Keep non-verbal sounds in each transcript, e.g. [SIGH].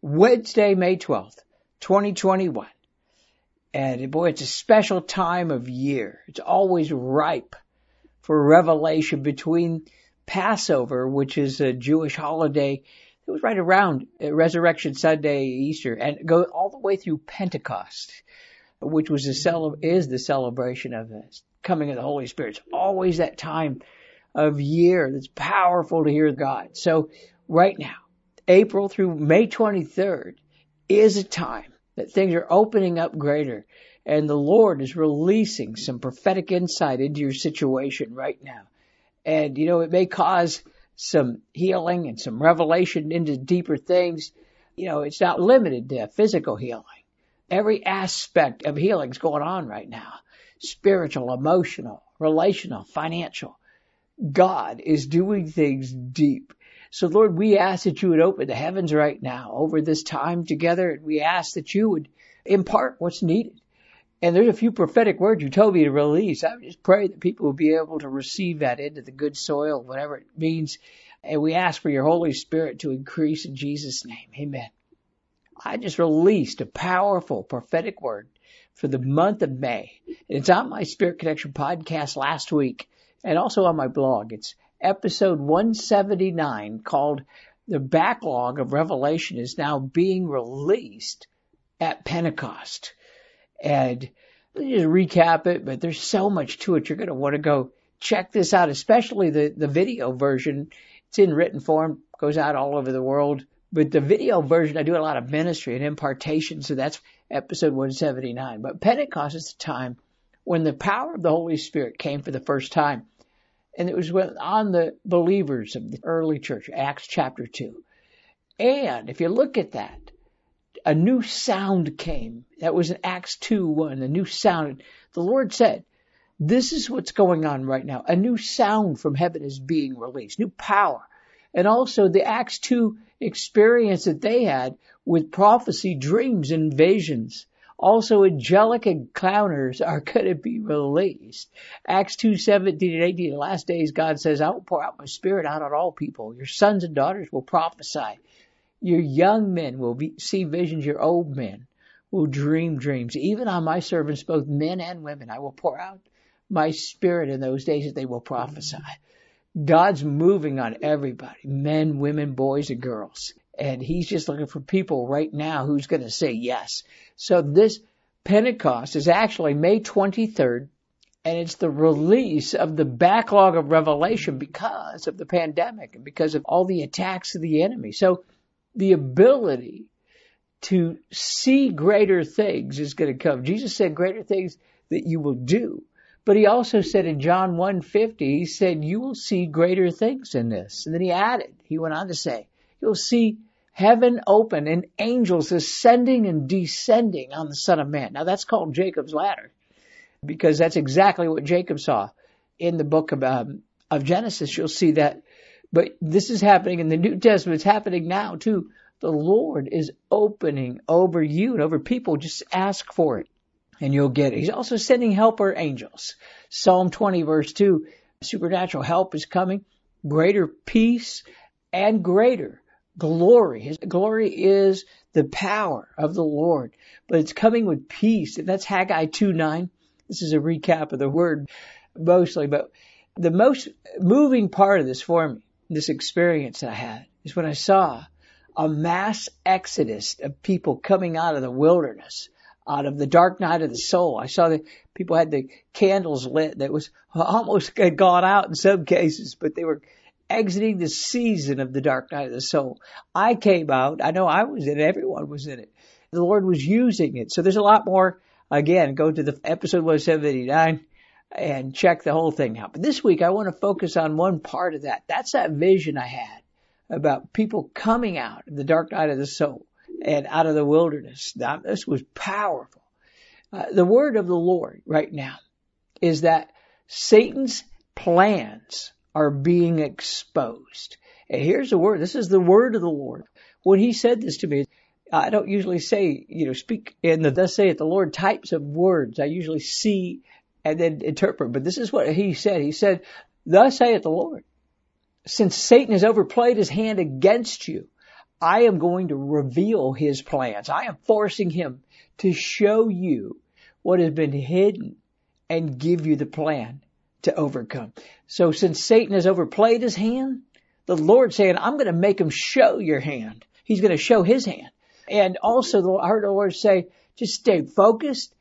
Wednesday, May 12th, 2021. And boy, it's a special time of year. It's always ripe for revelation between Passover, which is a Jewish holiday it was right around uh, Resurrection Sunday, Easter, and go all the way through Pentecost, which was cele- is the celebration of the coming of the Holy Spirit. It's always that time of year that's powerful to hear God. So right now, April through May 23rd is a time that things are opening up greater and the Lord is releasing some prophetic insight into your situation right now. And you know, it may cause some healing and some revelation into deeper things. You know, it's not limited to physical healing. Every aspect of healing is going on right now. Spiritual, emotional, relational, financial. God is doing things deep. So Lord, we ask that you would open the heavens right now over this time together and we ask that you would impart what's needed. And there's a few prophetic words you told me to release. I just pray that people will be able to receive that into the good soil, whatever it means. And we ask for your Holy Spirit to increase in Jesus' name. Amen. I just released a powerful prophetic word for the month of May. It's on my Spirit Connection podcast last week and also on my blog. It's episode 179 called The Backlog of Revelation is now being released at Pentecost. And let me just recap it, but there's so much to it. You're going to want to go check this out, especially the, the video version. It's in written form, goes out all over the world. But the video version, I do a lot of ministry and impartation, so that's episode 179. But Pentecost is the time when the power of the Holy Spirit came for the first time. And it was on the believers of the early church, Acts chapter 2. And if you look at that, a new sound came. That was in Acts 2 1, a new sound. The Lord said, this is what's going on right now. A new sound from heaven is being released, new power. And also the Acts 2 experience that they had with prophecy, dreams, and visions. Also, angelic encounters are [LAUGHS] going to be released. Acts 2, 17 and 18, the last days, God says, I will pour out my spirit out on all people. Your sons and daughters will prophesy. Your young men will be, see visions. Your old men will dream dreams. Even on my servants, both men and women, I will pour out my spirit in those days that they will prophesy. God's moving on everybody, men, women, boys, and girls. And he's just looking for people right now who's going to say yes. So this Pentecost is actually May 23rd, and it's the release of the backlog of revelation because of the pandemic and because of all the attacks of the enemy. So the ability to see greater things is going to come. Jesus said greater things that you will do. But he also said in John 1:50, he said, you will see greater things than this. And then he added, he went on to say, you'll see heaven open and angels ascending and descending on the Son of Man. Now that's called Jacob's ladder because that's exactly what Jacob saw in the book of, um, of Genesis. You'll see that. But this is happening in the New Testament. It's happening now too. The Lord is opening over you and over people. Just ask for it and you'll get it. He's also sending helper angels. Psalm 20 verse 2, supernatural help is coming, greater peace and greater glory. His glory is the power of the Lord, but it's coming with peace. And that's Haggai 2 9. This is a recap of the word mostly, but the most moving part of this for me, this experience I had, is when I saw a mass exodus of people coming out of the wilderness, out of the dark night of the soul. I saw that people had the candles lit that was [LAUGHS] almost had gone out in some cases, but they were exiting the season of the dark night of the soul. I came out. I know I was in it. Everyone was in it. The Lord was using it. So there's a lot more. Again, go to the episode 179 and check the whole thing out. But this week I want to focus on one part of that. That's that vision I had about people coming out of the dark night of the soul. and out of the wilderness. Now, this was powerful. Uh, the word of the Lord right now is that Satan's plans are being exposed. And here's the word. This is the word of the Lord. When he said this to me, I don't usually say, you know, speak in the thus saith the Lord types of words. I usually see and then interpret. But this is what he said. He said, thus saith the Lord. Since Satan has overplayed his hand against you, I am going to reveal his plans. I am forcing him to show you what has been hidden and give you the plan to overcome. So since Satan has overplayed his hand, the Lord saying, I'm going to make him show your hand. He's going to show his hand. And also I heard the Lord say, just stay focused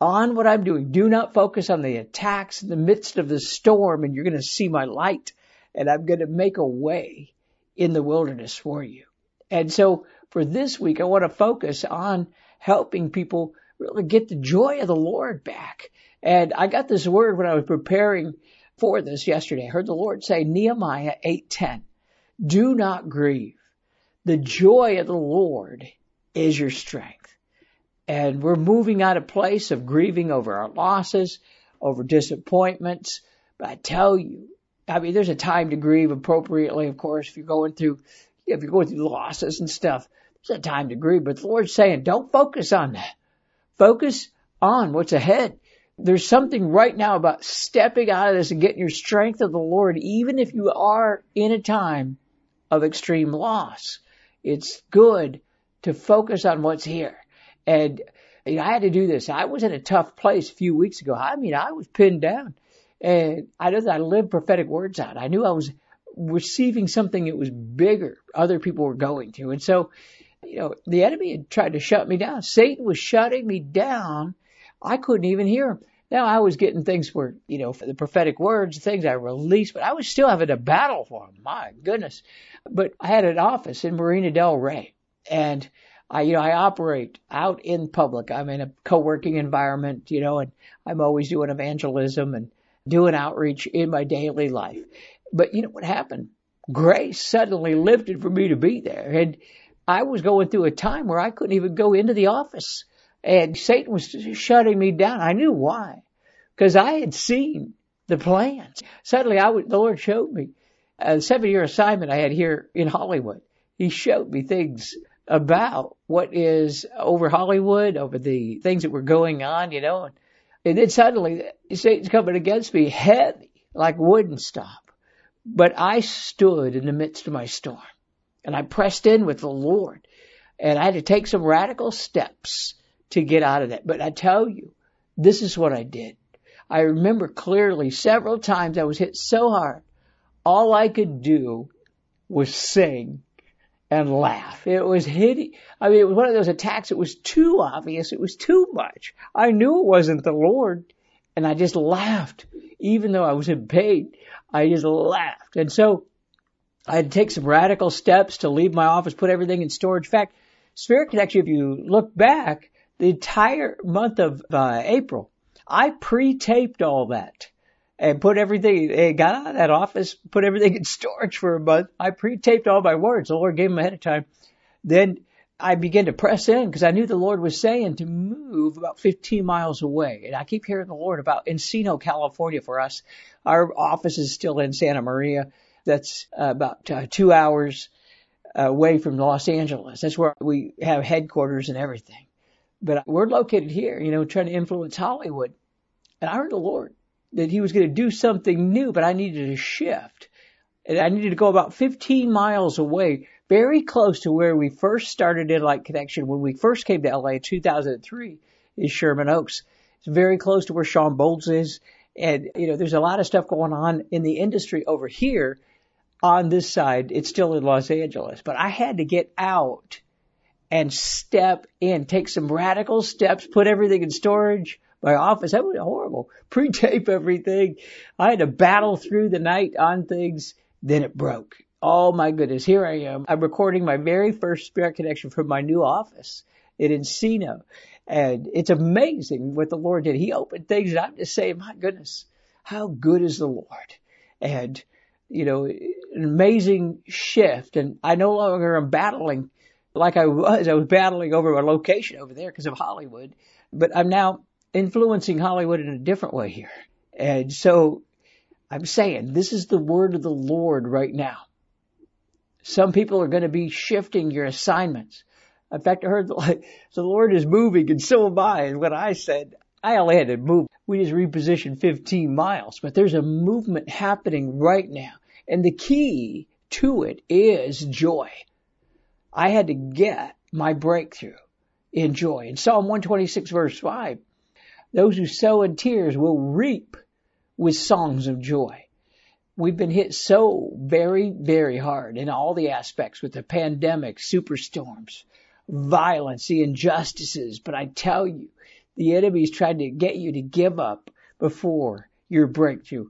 on what I'm doing. Do not focus on the attacks in the midst of the storm and you're going to see my light and I'm going to make a way in the wilderness for you. And so for this week, I want to focus on helping people really get the joy of the Lord back. And I got this word when I was preparing for this yesterday. I heard the Lord say, Nehemiah 8:10, do not grieve. The joy of the Lord is your strength. And we're moving out of place of grieving over our losses, over disappointments. But I tell you, I mean, there's a time to grieve appropriately, of course, if you're going through, if you're going through losses and stuff. There's a time to grieve, but the Lord's saying, don't focus on that. Focus on what's ahead. There's something right now about stepping out of this and getting your strength of the Lord, even if you are in a time of extreme loss. It's good to focus on what's here. And you know, I had to do this. I was in a tough place a few weeks ago. I mean, I was pinned down. And I know that I lived prophetic words out. I knew I was receiving something that was bigger other people were going to. And so, you know, the enemy had tried to shut me down. Satan was shutting me down. I couldn't even hear him. Now I was getting things for, you know, for the prophetic words, things I released, but I was still having a battle for them. My goodness. But I had an office in Marina Del Rey and I, you know, I operate out in public. I'm in a co-working environment, you know, and I'm always doing evangelism and doing outreach in my daily life. But you know what happened? Grace suddenly lifted for me to be there. And I was going through a time where I couldn't even go into the office and Satan was shutting me down. I knew why. Cause I had seen the plans. Suddenly I would, the Lord showed me uh, a seven year assignment I had here in Hollywood. He showed me things about what is over Hollywood, over the things that were going on, you know, and and then suddenly Satan's coming against me heavy, like wouldn't stop. But I stood in the midst of my storm and I pressed in with the Lord and I had to take some radical steps to get out of that. But I tell you, this is what I did. I remember clearly several times I was hit so hard. All I could do was sing and laugh. It was hideous. I mean, it was one of those attacks. It was too obvious. It was too much. I knew it wasn't the Lord and I just laughed. Even though I was in pain, I just laughed. And so I had to take some radical steps to leave my office, put everything in storage. In fact, Spirit Connection, if you look back, the entire month of uh, April, I pre-taped all that and put everything, and got out of that office, put everything in storage for a month. I pre-taped all my words. The Lord gave them ahead of time. Then I began to press in because I knew the Lord was saying to move about 15 miles away. And I keep hearing the Lord about Encino, California for us. Our office is still in Santa Maria. That's about uh, two hours away from Los Angeles. That's where we have headquarters and everything. But we're located here, you know, trying to influence Hollywood. And I heard the Lord that he was going to do something new, but I needed to shift. And I needed to go about 15 miles away, very close to where we first started InLight Connection when we first came to LA in 2003 is Sherman Oaks. It's very close to where Shawn Bolz is. And, you know, there's a lot of stuff going on in the industry over here on this side. It's still in Los Angeles, but I had to get out and step in, take some radical steps, put everything in storage, my office. That was horrible. [LAUGHS] Pre-tape everything. I had to battle through the night on things. Then it broke. Oh my goodness. Here I am. I'm recording my very first spirit connection from my new office in Encino. And it's amazing what the Lord did. He opened things and I'm just saying, my goodness, how good is the Lord? And, you know, an amazing shift. And I no longer am battling like I was. I was battling over a location over there because of Hollywood, but I'm now influencing Hollywood in a different way here. And so I'm saying this is the word of the Lord right now. Some people are going to be shifting your assignments. In fact, I heard the, the Lord is moving and so am I. And what I said, I only had to move. We just repositioned 15 miles, but there's a movement happening right now. And the key to it is joy. I had to get my breakthrough in joy. In Psalm 126 verse 5, those who sow in tears will reap with songs of joy. We've been hit so very, very hard in all the aspects with the pandemic, superstorms, violence, the injustices. But I tell you, the enemy's tried to get you to give up before your breakthrough.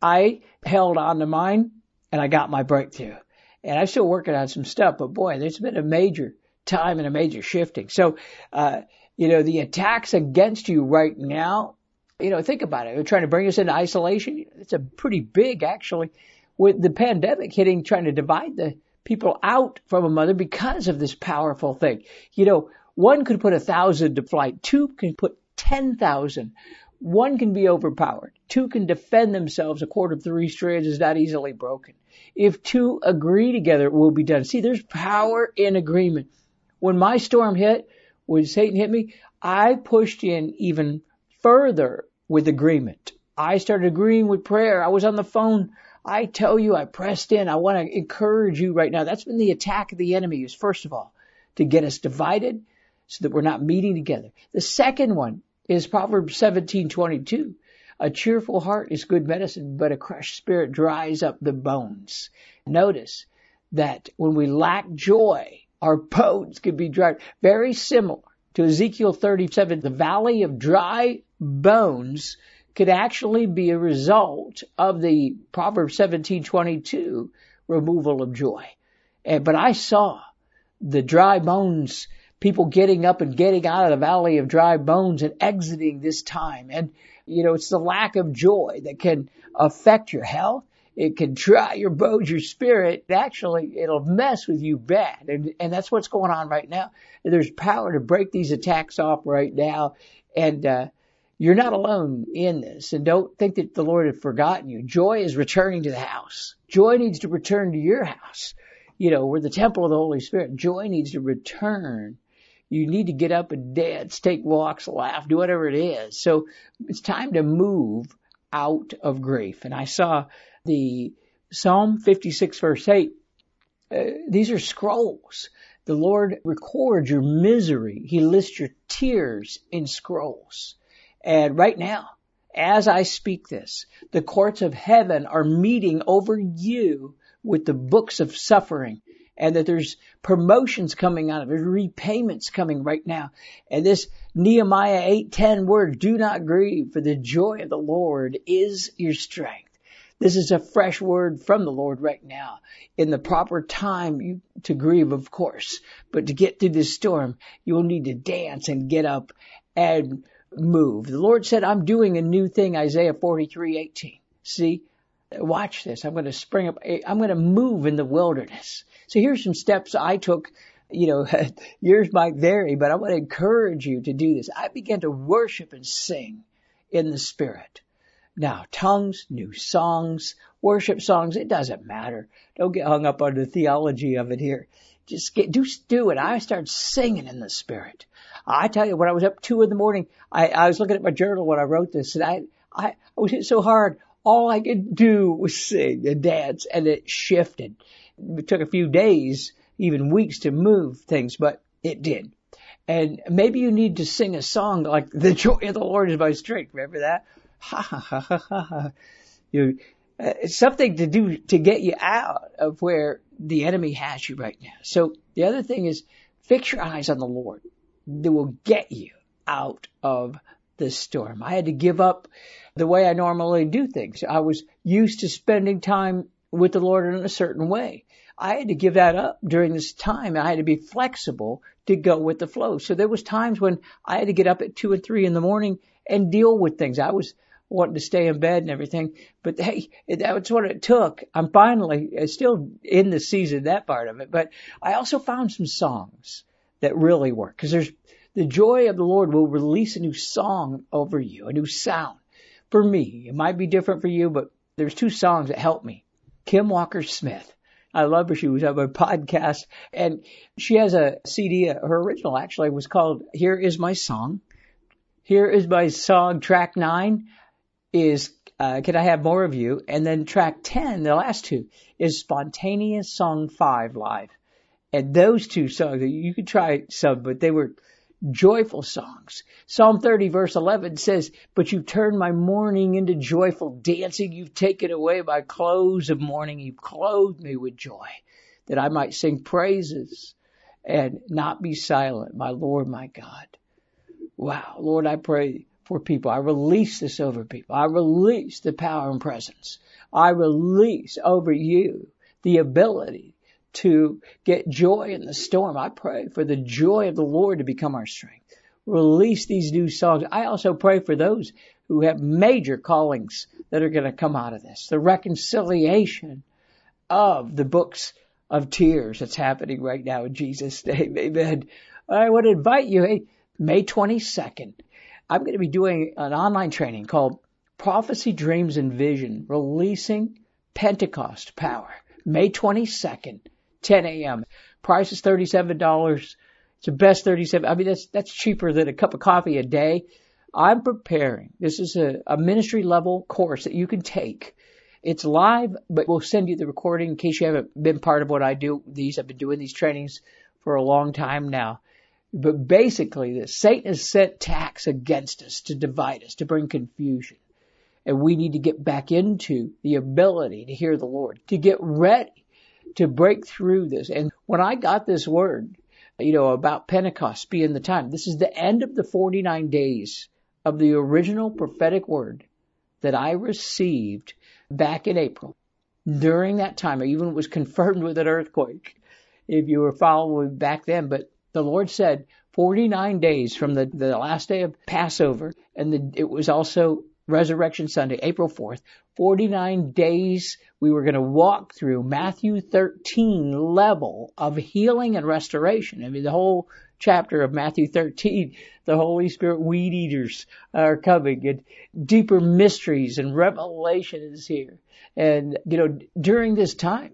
I held on to mine and I got my breakthrough. And I'm still working on some stuff, but boy, there's been a major time and a major shifting. So, uh, you know, the attacks against you right now, you know, think about it. They're trying to bring us into isolation. It's a pretty big, actually, with the pandemic hitting, trying to divide the people out from a mother because of this powerful thing. You know, one could put a thousand to flight. Two can put ten thousand. One can be overpowered. Two can defend themselves. A cord of three strands is not easily broken. If two agree together, it will be done. See, there's power in agreement. When my storm hit, when Satan hit me, I pushed in even further with agreement. I started agreeing with prayer. I was on the phone I tell you, I pressed in. I want to encourage you right now. That's been the attack of the enemy is first of all, to get us divided so that we're not meeting together. The second one is Proverbs 17:22. A cheerful heart is good medicine, but a crushed spirit dries up the bones. Notice that when we lack joy, our bones can be dried. Very similar to Ezekiel 37, the valley of dry bones could actually be a result of the Proverbs 17:22 removal of joy. But I saw the dry bones, people getting up and getting out of the valley of dry bones and exiting this time. And, you know, it's the lack of joy that can affect your health. It can dry your bones, your spirit. Actually, it'll mess with you bad. And, and that's what's going on right now. There's power to break these attacks off right now. And, uh, you're not alone in this and don't think that the Lord had forgotten you. Joy is returning to the house. Joy needs to return to your house. You know, we're the temple of the Holy Spirit. Joy needs to return. You need to get up and dance, take walks, laugh, do whatever it is. So it's time to move out of grief. And I saw the Psalm 56 verse 8. Uh, these are scrolls. The Lord records your misery. He lists your tears in scrolls. And right now, as I speak this, the courts of heaven are meeting over you with the books of suffering and that there's promotions coming out of it, repayments coming right now. And this Nehemiah 8:10 word, do not grieve, for the joy of the Lord is your strength. This is a fresh word from the Lord right now. In the proper time you, to grieve, of course, but to get through this storm, you will need to dance and get up and move. The Lord said, I'm doing a new thing, Isaiah 43:18. See, watch this. I'm going to spring up, I'm going to move in the wilderness. So here's some steps I took. You know, yours might vary, but I want to encourage you to do this. I began to worship and sing in the Spirit. Now, tongues, new songs, worship songs, it doesn't matter. Don't get hung up on the theology of it here. Just get, do, do it. I started singing in the Spirit. I tell you, when I was up two in the morning, I, I was looking at my journal when I wrote this, and I, I, I was hit so hard. All I could do was sing and dance, and it shifted. It took a few days, even weeks, to move things, but it did. And maybe you need to sing a song like "The Joy of the Lord is my strength." Remember that? Ha ha ha ha ha. You, uh, something to do to get you out of where the enemy has you right now. So the other thing is fix your eyes on the Lord that will get you out of the storm. I had to give up the way I normally do things. I was used to spending time with the Lord in a certain way. I had to give that up during this time. I had to be flexible to go with the flow. So there was times when I had to get up at two or three in the morning and deal with things. I was wanting to stay in bed and everything. But hey, that's what it took. I'm finally uh, still in the season, that part of it. But I also found some songs that really work because there's the joy of the Lord will release a new song over you, a new sound. For me, it might be different for you, but there's two songs that help me. Kim Walker Smith. I love her. She was on my podcast and she has a CD. Her original actually was called Here Is My Song. Here is my song track nine is uh, Can I Have More of You? And then track 10, the last two, is Spontaneous Song 5 Live. And those two songs, you could try some, but they were joyful songs. Psalm 30 verse 11 says, but you've turned my mourning into joyful dancing. You've taken away my clothes of mourning. You've clothed me with joy that I might sing praises and not be silent, my Lord, my God. Wow. Lord, I pray for people. I release this over people. I release the power and presence. I release over you the ability to get joy in the storm. I pray for the joy of the Lord to become our strength. Release these new songs. I also pray for those who have major callings that are going to come out of this. The reconciliation of the books of tears that's happening right now in Jesus' name. Amen. I want to invite you, hey, May 22nd, I'm going to be doing an online training called Prophecy, Dreams, and Vision, Releasing Pentecost Power. May 22nd, 10 a.m. Price is $37. It's the best 37. I mean, that's, that's cheaper than a cup of coffee a day. I'm preparing. This is a, a ministry level course that you can take. It's live, but we'll send you the recording in case you haven't been part of what I do. These, I've been doing these trainings for a long time now. But basically, this Satan has set tax against us to divide us, to bring confusion. And we need to get back into the ability to hear the Lord, to get ready to break through this. And when I got this word, you know, about Pentecost being the time, this is the end of the 49 days of the original prophetic word that I received back in April. During that time, I even was [LAUGHS] confirmed with an earthquake, if you were following back then. But the Lord said 49 days from the, the last day of Passover, and the, it was also Resurrection Sunday, April 4th, 49 days we were going to walk through Matthew 13 level of healing and restoration. I mean, the whole chapter of Matthew 13, the Holy Spirit weed eaters are coming and deeper mysteries and revelation is here. And, you know, during this time,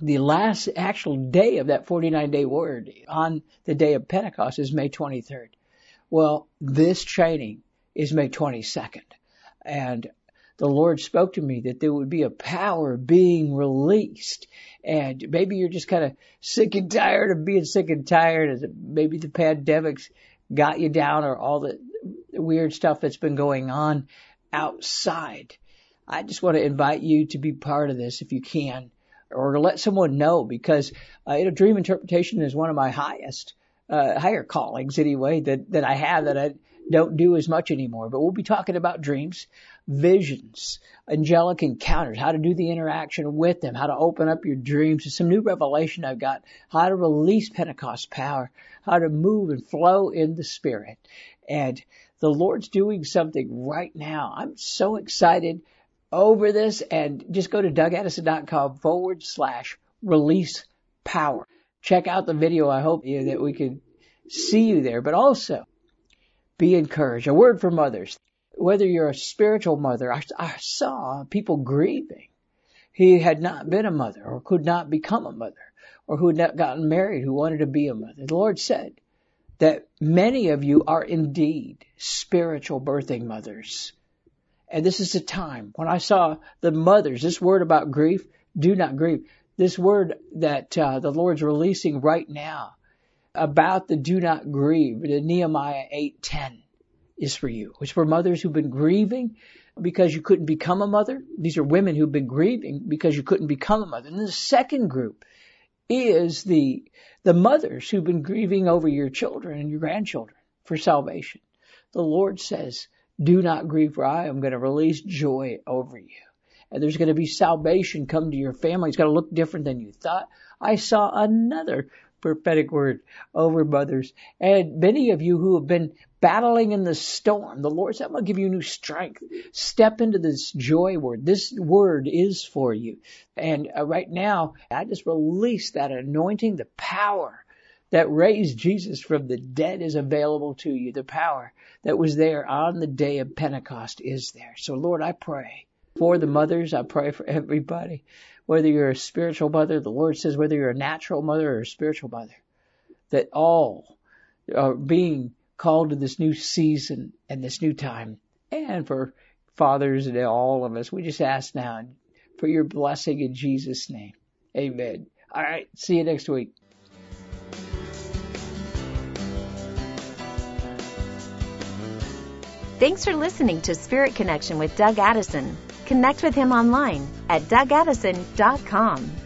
the last actual day of that 49 day word on the day of Pentecost is May 23rd. Well, this training is May 22nd. And the Lord spoke to me that there would be a power being released. And maybe you're just kind of sick and tired of being sick and tired as maybe the pandemic's got you down or all the weird stuff that's been going on outside. I just want to invite you to be part of this if you can or to let someone know because uh, you know dream interpretation is one of my highest uh, higher callings anyway that that I have that I don't do as much anymore. But we'll be talking about dreams, visions, angelic encounters, how to do the interaction with them, how to open up your dreams. Some new revelation I've got, how to release Pentecost power, how to move and flow in the Spirit. And the Lord's doing something right now. I'm so excited over this and just go to dougaddison.com forward slash release power. Check out the video. I hope that we can see you there, but also be encouraged. A word for mothers. Whether you're a spiritual mother, I, I saw people grieving. He had not been a mother or could not become a mother or who had not gotten married who wanted to be a mother. The Lord said that many of you are indeed spiritual birthing mothers. And this is the time when I saw the mothers, this word about grief, do not grieve. This word that uh, the Lord's releasing right now about the do not grieve, Nehemiah 8:10 is for you. It's for mothers who've been grieving because you couldn't become a mother. These are women who've been grieving because you couldn't become a mother. And the second group is the the mothers who've been grieving over your children and your grandchildren for salvation. The Lord says, "Do not grieve, for I am going to release joy over you." And there's going to be salvation come to your family. It's going to look different than you thought. I saw another prophetic word over mothers. And many of you who have been battling in the storm, the Lord said, I'm going to give you new strength. Step into this joy word. This word is for you. And uh, right now, I just release that anointing, the power that raised Jesus from the dead is available to you. The power that was there on the day of Pentecost is there. So Lord, I pray for the mothers. I pray for everybody. Whether you're a spiritual mother, the Lord says whether you're a natural mother or a spiritual mother, that all are being called to this new season and this new time. And for fathers and all of us, we just ask now for your blessing in Jesus' name. Amen. All right. See you next week. Thanks for listening to Spirit Connection with Doug Addison. Connect with him online at dougaddison.com.